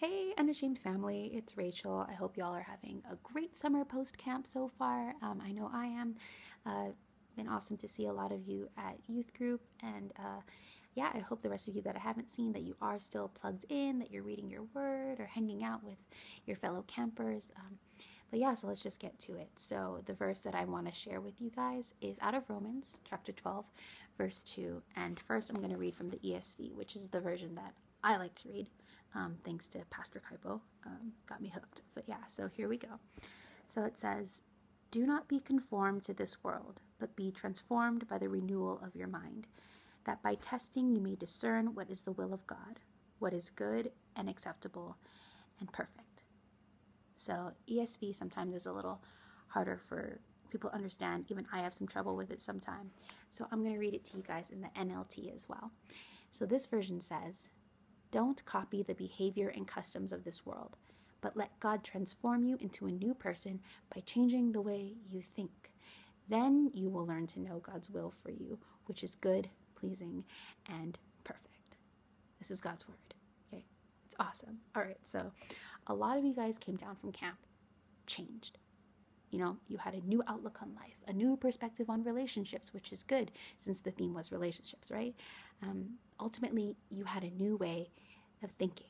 Hey, Unashamed family, it's Rachel. I hope y'all are having a great summer post camp so far. Um, I know I am. Uh, been awesome to see a lot of you at youth group, and uh, yeah, I hope the rest of you that I haven't seen that you are still plugged in, that you're reading your word or hanging out with your fellow campers. Um, but yeah, so let's just get to it. So the verse that I want to share with you guys is out of Romans chapter 12, verse 2. And first, I'm going to read from the ESV, which is the version that I like to read um, thanks to Pastor Kaipo. Um, got me hooked. But yeah, so here we go. So it says, Do not be conformed to this world, but be transformed by the renewal of your mind, that by testing you may discern what is the will of God, what is good and acceptable and perfect. So ESV sometimes is a little harder for people to understand. Even I have some trouble with it sometimes. So I'm going to read it to you guys in the NLT as well. So this version says, don't copy the behavior and customs of this world, but let God transform you into a new person by changing the way you think. Then you will learn to know God's will for you, which is good, pleasing, and perfect. This is God's word. Okay, it's awesome. All right, so a lot of you guys came down from camp changed. You know, you had a new outlook on life, a new perspective on relationships, which is good since the theme was relationships, right? Um, ultimately, you had a new way of thinking.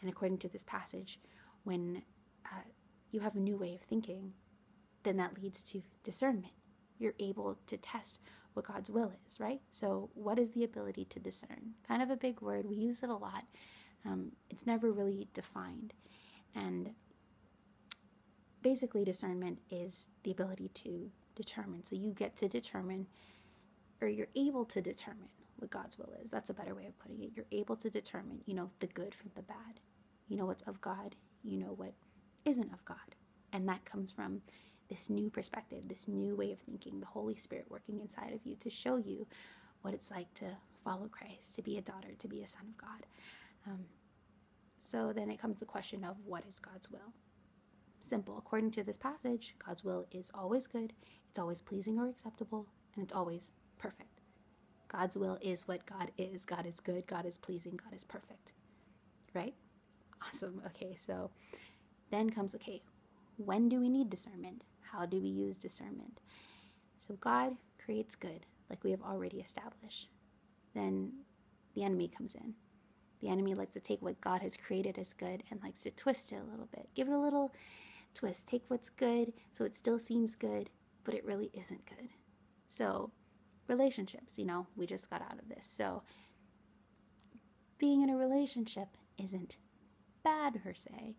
And according to this passage, when uh, you have a new way of thinking, then that leads to discernment. You're able to test what God's will is, right? So, what is the ability to discern? Kind of a big word. We use it a lot. Um, it's never really defined. And basically, discernment is the ability to determine. So, you get to determine, or you're able to determine what God's will is. That's a better way of putting it. You're able to determine, you know, the good from the bad. You know what's of God, you know what isn't of God. And that comes from this new perspective, this new way of thinking, the Holy Spirit working inside of you to show you what it's like to follow Christ, to be a daughter, to be a son of God. Um, so then it comes the question of what is God's will? Simple. According to this passage, God's will is always good, it's always pleasing or acceptable, and it's always perfect. God's will is what God is. God is good, God is pleasing, God is perfect. Right? Awesome. Okay, so then comes okay, when do we need discernment? How do we use discernment? So God creates good, like we have already established. Then the enemy comes in. The enemy likes to take what God has created as good and likes to twist it a little bit. Give it a little twist. Take what's good so it still seems good, but it really isn't good. So relationships. You know, we just got out of this. So being in a relationship isn't bad per se.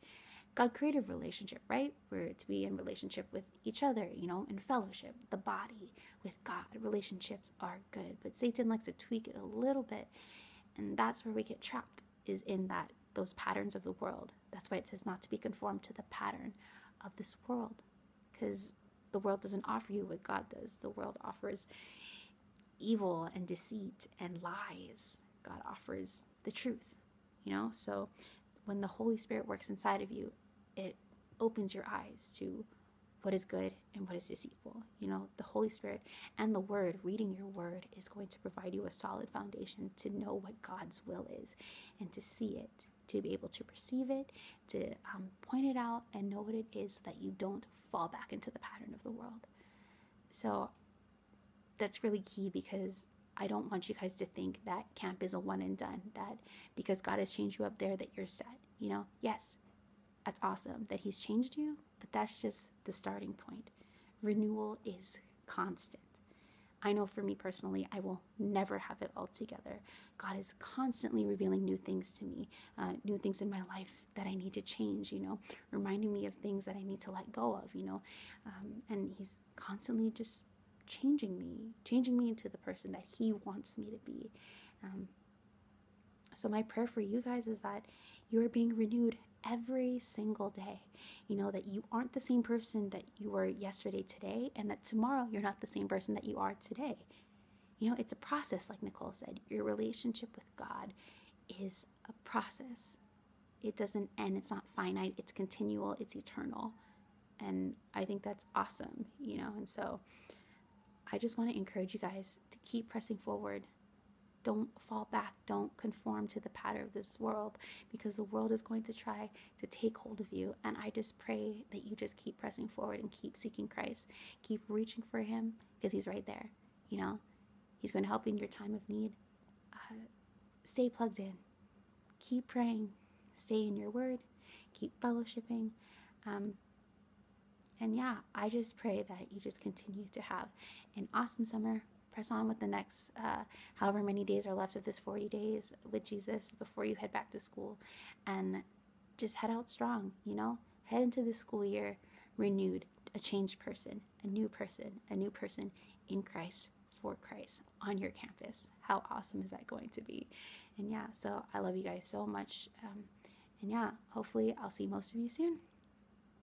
God created relationship, right? We're to be in relationship with each other, you know, in fellowship, the body with God. Relationships are good, but Satan likes to tweak it a little bit, and that's where we get trapped is in that those patterns of the world. That's why it says not to be conformed to the pattern of this world, because the world doesn't offer you what God does. The world offers evil and deceit and lies. God offers the truth, you know? So when the Holy Spirit works inside of you, it opens your eyes to what is good and what is deceitful. You know, the Holy Spirit and the Word, reading your Word, is going to provide you a solid foundation to know what God's will is and to see it, to be able to perceive it, to um, point it out, and know what it is so that you don't fall back into the pattern of the world. So that's really key because I don't want you guys to think that camp is a one and done, that because God has changed you up there, that you're set. You know, yes, that's awesome that He's changed you, but that's just the starting point. Renewal is constant. I know for me personally, I will never have it all together. God is constantly revealing new things to me, uh, new things in my life that I need to change, you know, reminding me of things that I need to let go of, you know. Um, and He's constantly just changing me, changing me into the person that He wants me to be. Um, so, my prayer for you guys is that you are being renewed every single day. You know, that you aren't the same person that you were yesterday, today, and that tomorrow you're not the same person that you are today. You know, it's a process, like Nicole said. Your relationship with God is a process. It doesn't end, it's not finite, it's continual, it's eternal. And I think that's awesome, you know, and so I just want to encourage you guys to keep pressing forward. Don't fall back. Don't conform to the pattern of this world because the world is going to try to take hold of you. And I just pray that you just keep pressing forward and keep seeking Christ. Keep reaching for Him because He's right there. You know, He's going to help you in your time of need. Uh, stay plugged in. Keep praying. Stay in your word. Keep fellowshipping. Um, and yeah, I just pray that you just continue to have an awesome summer. Press on with the next, uh, however many days are left of this 40 days with Jesus before you head back to school. And just head out strong, you know? Head into the school year renewed, a changed person, a new person, a new person in Christ, for Christ on your campus. How awesome is that going to be? And yeah, so I love you guys so much. Um, and yeah, hopefully I'll see most of you soon.